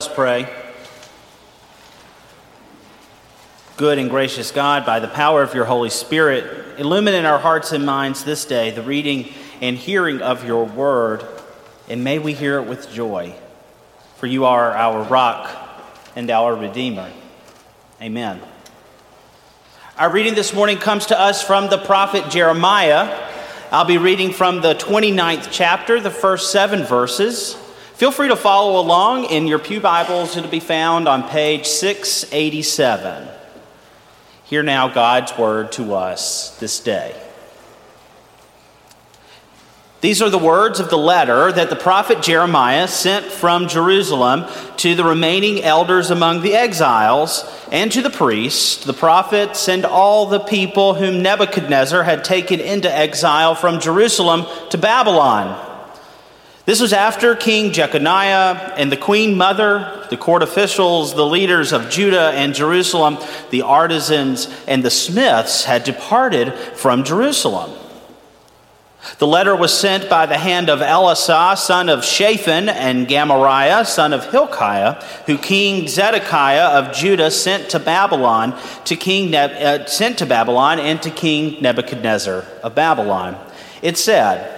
Let's pray. Good and gracious God, by the power of your Holy Spirit, illuminate our hearts and minds this day, the reading and hearing of your word, and may we hear it with joy. For you are our rock and our Redeemer. Amen. Our reading this morning comes to us from the prophet Jeremiah. I'll be reading from the 29th chapter, the first seven verses. Feel free to follow along in your Pew Bibles. It'll be found on page 687. Hear now God's word to us this day. These are the words of the letter that the prophet Jeremiah sent from Jerusalem to the remaining elders among the exiles and to the priests, the prophets, and all the people whom Nebuchadnezzar had taken into exile from Jerusalem to Babylon. This was after King Jeconiah and the queen mother, the court officials, the leaders of Judah and Jerusalem, the artisans, and the smiths had departed from Jerusalem. The letter was sent by the hand of Elasah, son of Shaphan, and Gemariah, son of Hilkiah, who King Zedekiah of Judah sent to Babylon, to King ne- uh, sent to Babylon, and to King Nebuchadnezzar of Babylon. It said,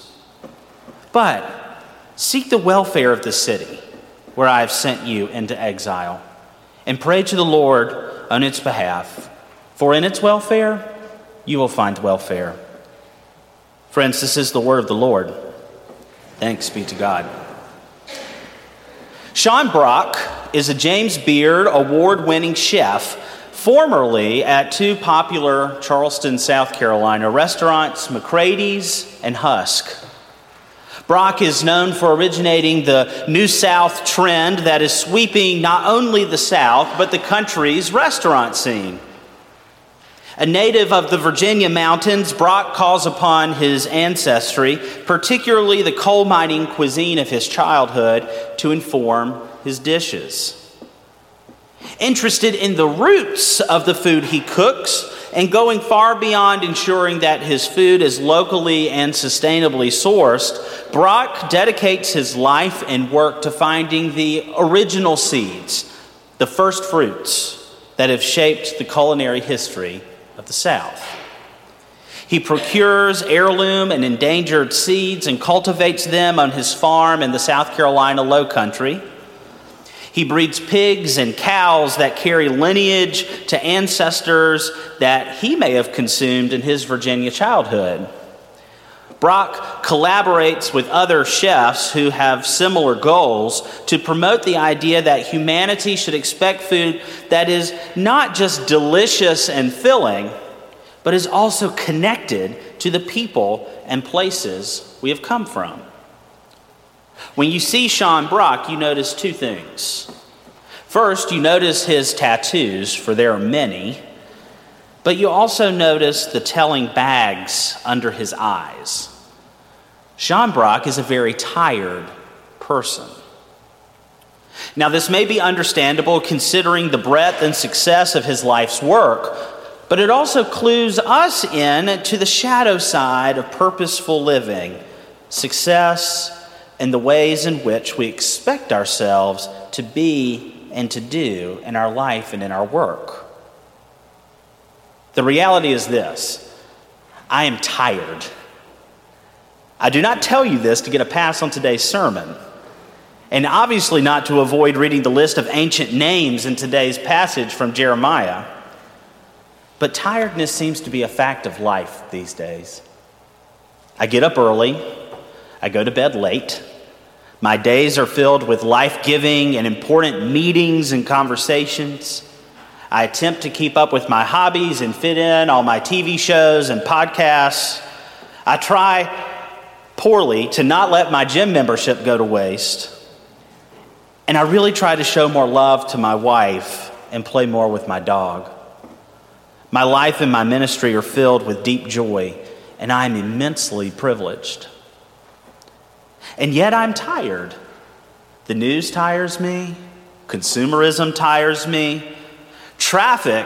But seek the welfare of the city where I have sent you into exile, and pray to the Lord on its behalf, for in its welfare you will find welfare. Friends, this is the word of the Lord. Thanks be to God. Sean Brock is a James Beard award winning chef, formerly at two popular Charleston, South Carolina restaurants, McCrady's and Husk. Brock is known for originating the New South trend that is sweeping not only the South, but the country's restaurant scene. A native of the Virginia mountains, Brock calls upon his ancestry, particularly the coal mining cuisine of his childhood, to inform his dishes. Interested in the roots of the food he cooks, and going far beyond ensuring that his food is locally and sustainably sourced, Brock dedicates his life and work to finding the original seeds, the first fruits that have shaped the culinary history of the South. He procures heirloom and endangered seeds and cultivates them on his farm in the South Carolina Low Country. He breeds pigs and cows that carry lineage to ancestors that he may have consumed in his Virginia childhood. Brock collaborates with other chefs who have similar goals to promote the idea that humanity should expect food that is not just delicious and filling, but is also connected to the people and places we have come from. When you see Sean Brock, you notice two things. First, you notice his tattoos, for there are many, but you also notice the telling bags under his eyes. Sean Brock is a very tired person. Now, this may be understandable considering the breadth and success of his life's work, but it also clues us in to the shadow side of purposeful living, success, and the ways in which we expect ourselves to be and to do in our life and in our work. The reality is this I am tired. I do not tell you this to get a pass on today's sermon, and obviously not to avoid reading the list of ancient names in today's passage from Jeremiah. But tiredness seems to be a fact of life these days. I get up early, I go to bed late. My days are filled with life giving and important meetings and conversations. I attempt to keep up with my hobbies and fit in all my TV shows and podcasts. I try poorly to not let my gym membership go to waste. And I really try to show more love to my wife and play more with my dog. My life and my ministry are filled with deep joy, and I am immensely privileged. And yet I'm tired. The news tires me, consumerism tires me, traffic,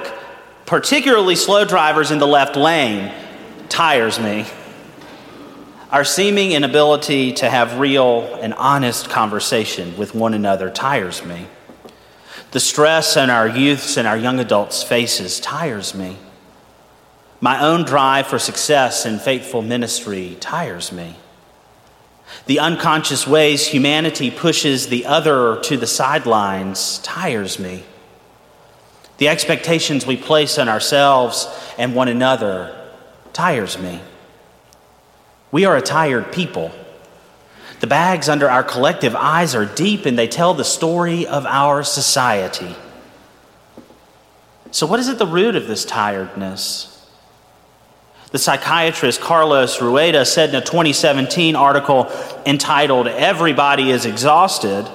particularly slow drivers in the left lane, tires me. Our seeming inability to have real and honest conversation with one another tires me. The stress on our youths and our young adults' faces tires me. My own drive for success and faithful ministry tires me. The unconscious ways humanity pushes the other to the sidelines tires me. The expectations we place on ourselves and one another tires me. We are a tired people. The bags under our collective eyes are deep and they tell the story of our society. So, what is at the root of this tiredness? The psychiatrist Carlos Rueda said in a 2017 article entitled Everybody is Exhausted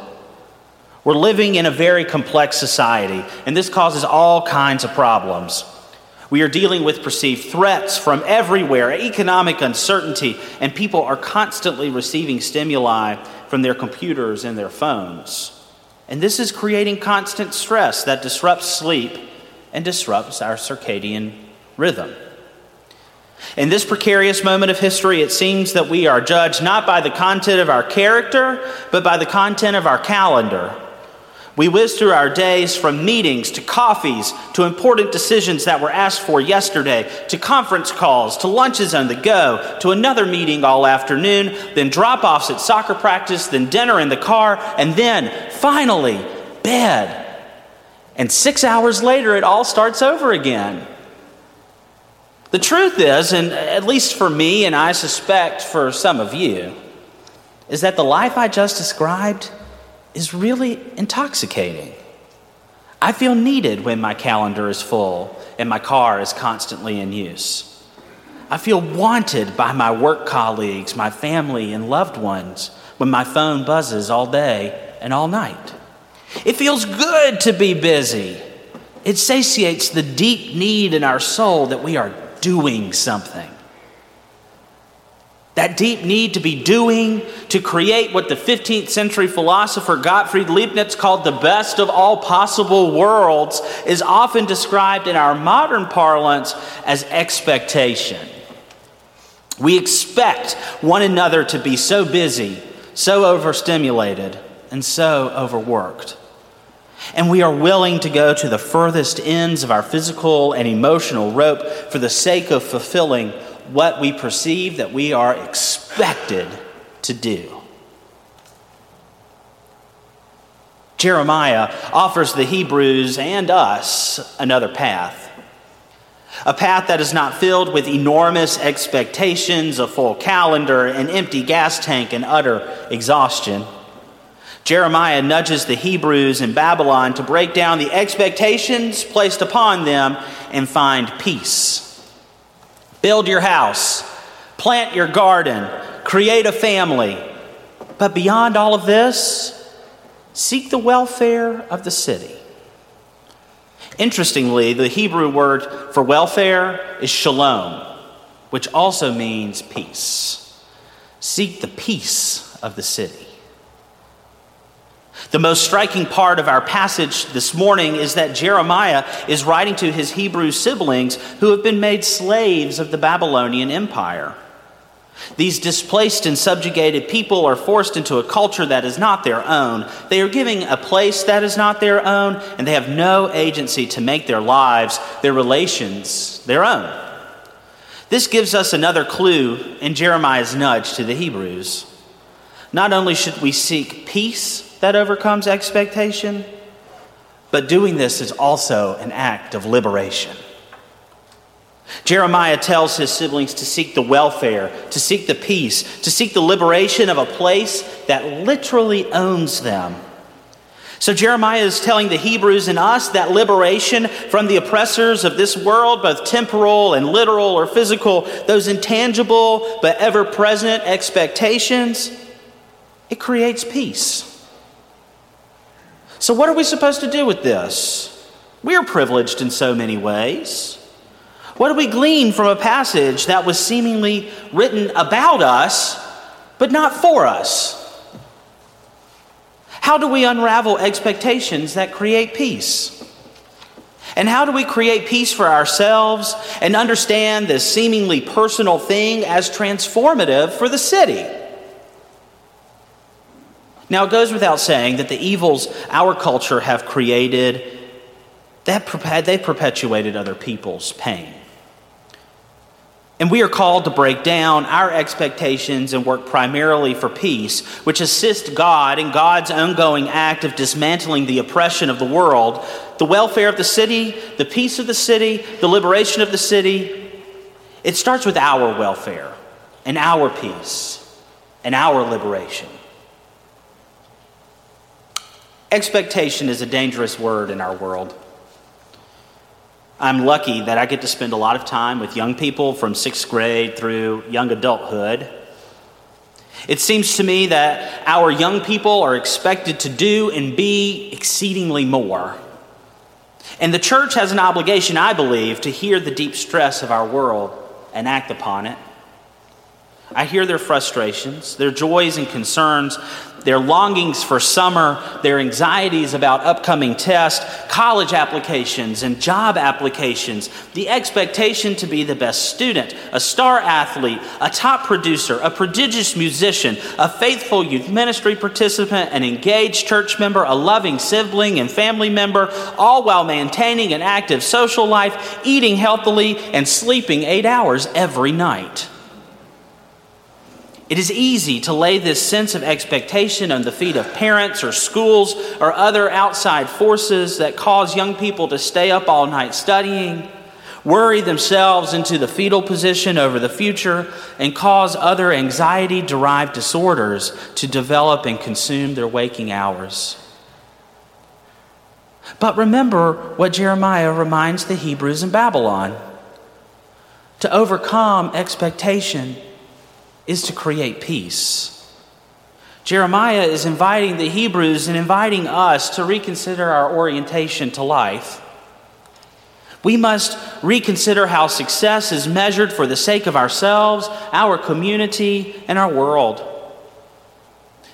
We're living in a very complex society, and this causes all kinds of problems. We are dealing with perceived threats from everywhere, economic uncertainty, and people are constantly receiving stimuli from their computers and their phones. And this is creating constant stress that disrupts sleep and disrupts our circadian rhythm. In this precarious moment of history, it seems that we are judged not by the content of our character, but by the content of our calendar. We whiz through our days from meetings to coffees to important decisions that were asked for yesterday to conference calls to lunches on the go to another meeting all afternoon, then drop offs at soccer practice, then dinner in the car, and then finally bed. And six hours later, it all starts over again. The truth is, and at least for me, and I suspect for some of you, is that the life I just described is really intoxicating. I feel needed when my calendar is full and my car is constantly in use. I feel wanted by my work colleagues, my family, and loved ones when my phone buzzes all day and all night. It feels good to be busy. It satiates the deep need in our soul that we are doing something. That deep need to be doing, to create what the 15th century philosopher Gottfried Leibniz called the best of all possible worlds, is often described in our modern parlance as expectation. We expect one another to be so busy, so overstimulated, and so overworked. And we are willing to go to the furthest ends of our physical and emotional rope for the sake of fulfilling what we perceive that we are expected to do. Jeremiah offers the Hebrews and us another path. A path that is not filled with enormous expectations, a full calendar, an empty gas tank, and utter exhaustion. Jeremiah nudges the Hebrews in Babylon to break down the expectations placed upon them and find peace. Build your house, plant your garden, create a family. But beyond all of this, seek the welfare of the city. Interestingly, the Hebrew word for welfare is shalom, which also means peace. Seek the peace of the city. The most striking part of our passage this morning is that Jeremiah is writing to his Hebrew siblings who have been made slaves of the Babylonian Empire. These displaced and subjugated people are forced into a culture that is not their own. They are giving a place that is not their own, and they have no agency to make their lives, their relations, their own. This gives us another clue in Jeremiah's nudge to the Hebrews. Not only should we seek peace that overcomes expectation, but doing this is also an act of liberation. Jeremiah tells his siblings to seek the welfare, to seek the peace, to seek the liberation of a place that literally owns them. So, Jeremiah is telling the Hebrews and us that liberation from the oppressors of this world, both temporal and literal or physical, those intangible but ever present expectations, it creates peace. So, what are we supposed to do with this? We are privileged in so many ways. What do we glean from a passage that was seemingly written about us, but not for us? How do we unravel expectations that create peace? And how do we create peace for ourselves and understand this seemingly personal thing as transformative for the city? Now, it goes without saying that the evils our culture have created, that they've perpetuated other people's pain. And we are called to break down our expectations and work primarily for peace, which assists God in God's ongoing act of dismantling the oppression of the world, the welfare of the city, the peace of the city, the liberation of the city. It starts with our welfare and our peace and our liberation. Expectation is a dangerous word in our world. I'm lucky that I get to spend a lot of time with young people from sixth grade through young adulthood. It seems to me that our young people are expected to do and be exceedingly more. And the church has an obligation, I believe, to hear the deep stress of our world and act upon it. I hear their frustrations, their joys and concerns, their longings for summer, their anxieties about upcoming tests, college applications, and job applications, the expectation to be the best student, a star athlete, a top producer, a prodigious musician, a faithful youth ministry participant, an engaged church member, a loving sibling and family member, all while maintaining an active social life, eating healthily, and sleeping eight hours every night. It is easy to lay this sense of expectation on the feet of parents or schools or other outside forces that cause young people to stay up all night studying, worry themselves into the fetal position over the future, and cause other anxiety derived disorders to develop and consume their waking hours. But remember what Jeremiah reminds the Hebrews in Babylon to overcome expectation is to create peace. Jeremiah is inviting the Hebrews and inviting us to reconsider our orientation to life. We must reconsider how success is measured for the sake of ourselves, our community, and our world.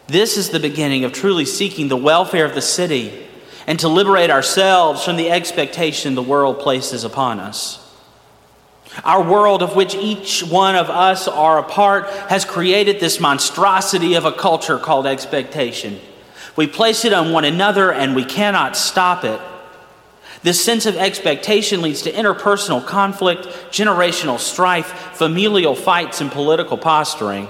This is the beginning of truly seeking the welfare of the city and to liberate ourselves from the expectation the world places upon us. Our world, of which each one of us are a part, has created this monstrosity of a culture called expectation. We place it on one another and we cannot stop it. This sense of expectation leads to interpersonal conflict, generational strife, familial fights, and political posturing.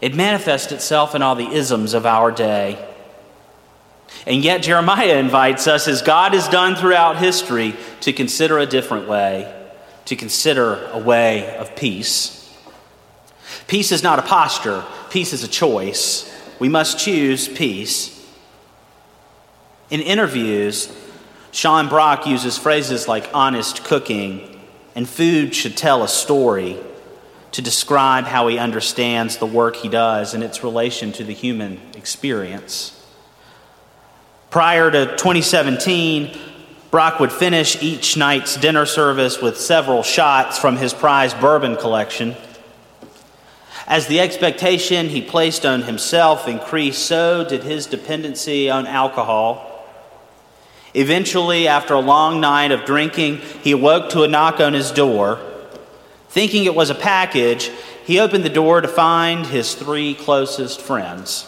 It manifests itself in all the isms of our day. And yet, Jeremiah invites us, as God has done throughout history, to consider a different way to consider a way of peace. Peace is not a posture, peace is a choice. We must choose peace. In interviews, Sean Brock uses phrases like honest cooking and food should tell a story to describe how he understands the work he does and its relation to the human experience. Prior to 2017, Brock would finish each night's dinner service with several shots from his prized bourbon collection. As the expectation he placed on himself increased, so did his dependency on alcohol. Eventually, after a long night of drinking, he awoke to a knock on his door. Thinking it was a package, he opened the door to find his three closest friends.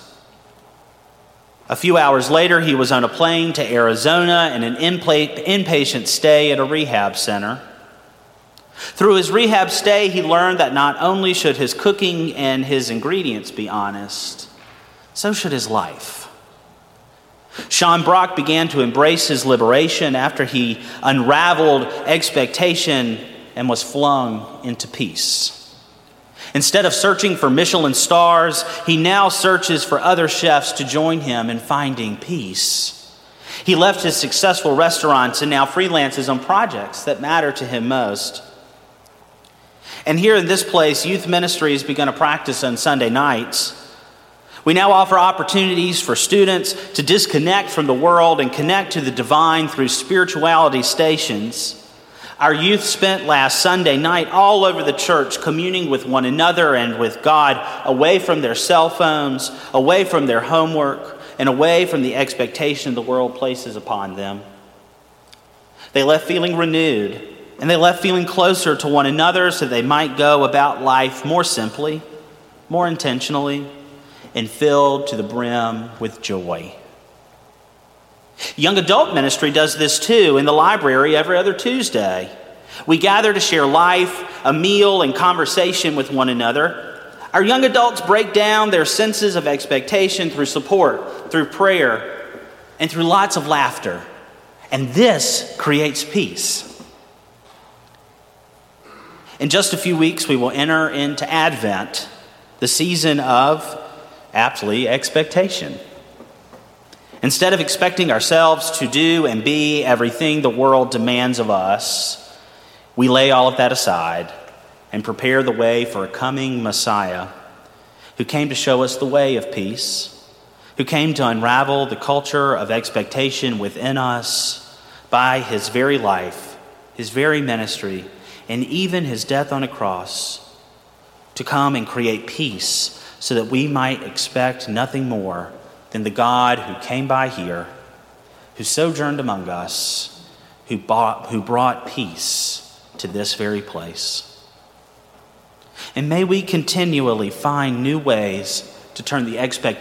A few hours later, he was on a plane to Arizona and an inpatient stay at a rehab center. Through his rehab stay, he learned that not only should his cooking and his ingredients be honest, so should his life. Sean Brock began to embrace his liberation after he unraveled expectation and was flung into peace. Instead of searching for Michelin stars, he now searches for other chefs to join him in finding peace. He left his successful restaurants and now freelances on projects that matter to him most. And here in this place, youth ministry has begun a practice on Sunday nights We now offer opportunities for students to disconnect from the world and connect to the divine through spirituality stations. Our youth spent last Sunday night all over the church communing with one another and with God, away from their cell phones, away from their homework, and away from the expectation the world places upon them. They left feeling renewed, and they left feeling closer to one another so they might go about life more simply, more intentionally and filled to the brim with joy. Young adult ministry does this too in the library every other Tuesday. We gather to share life, a meal, and conversation with one another. Our young adults break down their senses of expectation through support, through prayer, and through lots of laughter. And this creates peace. In just a few weeks, we will enter into Advent, the season of aptly expectation. Instead of expecting ourselves to do and be everything the world demands of us, we lay all of that aside and prepare the way for a coming Messiah who came to show us the way of peace, who came to unravel the culture of expectation within us by his very life, his very ministry, and even his death on a cross, to come and create peace so that we might expect nothing more than the God who came by here, who sojourned among us, who, bought, who brought peace to this very place. And may we continually find new ways to turn the expectation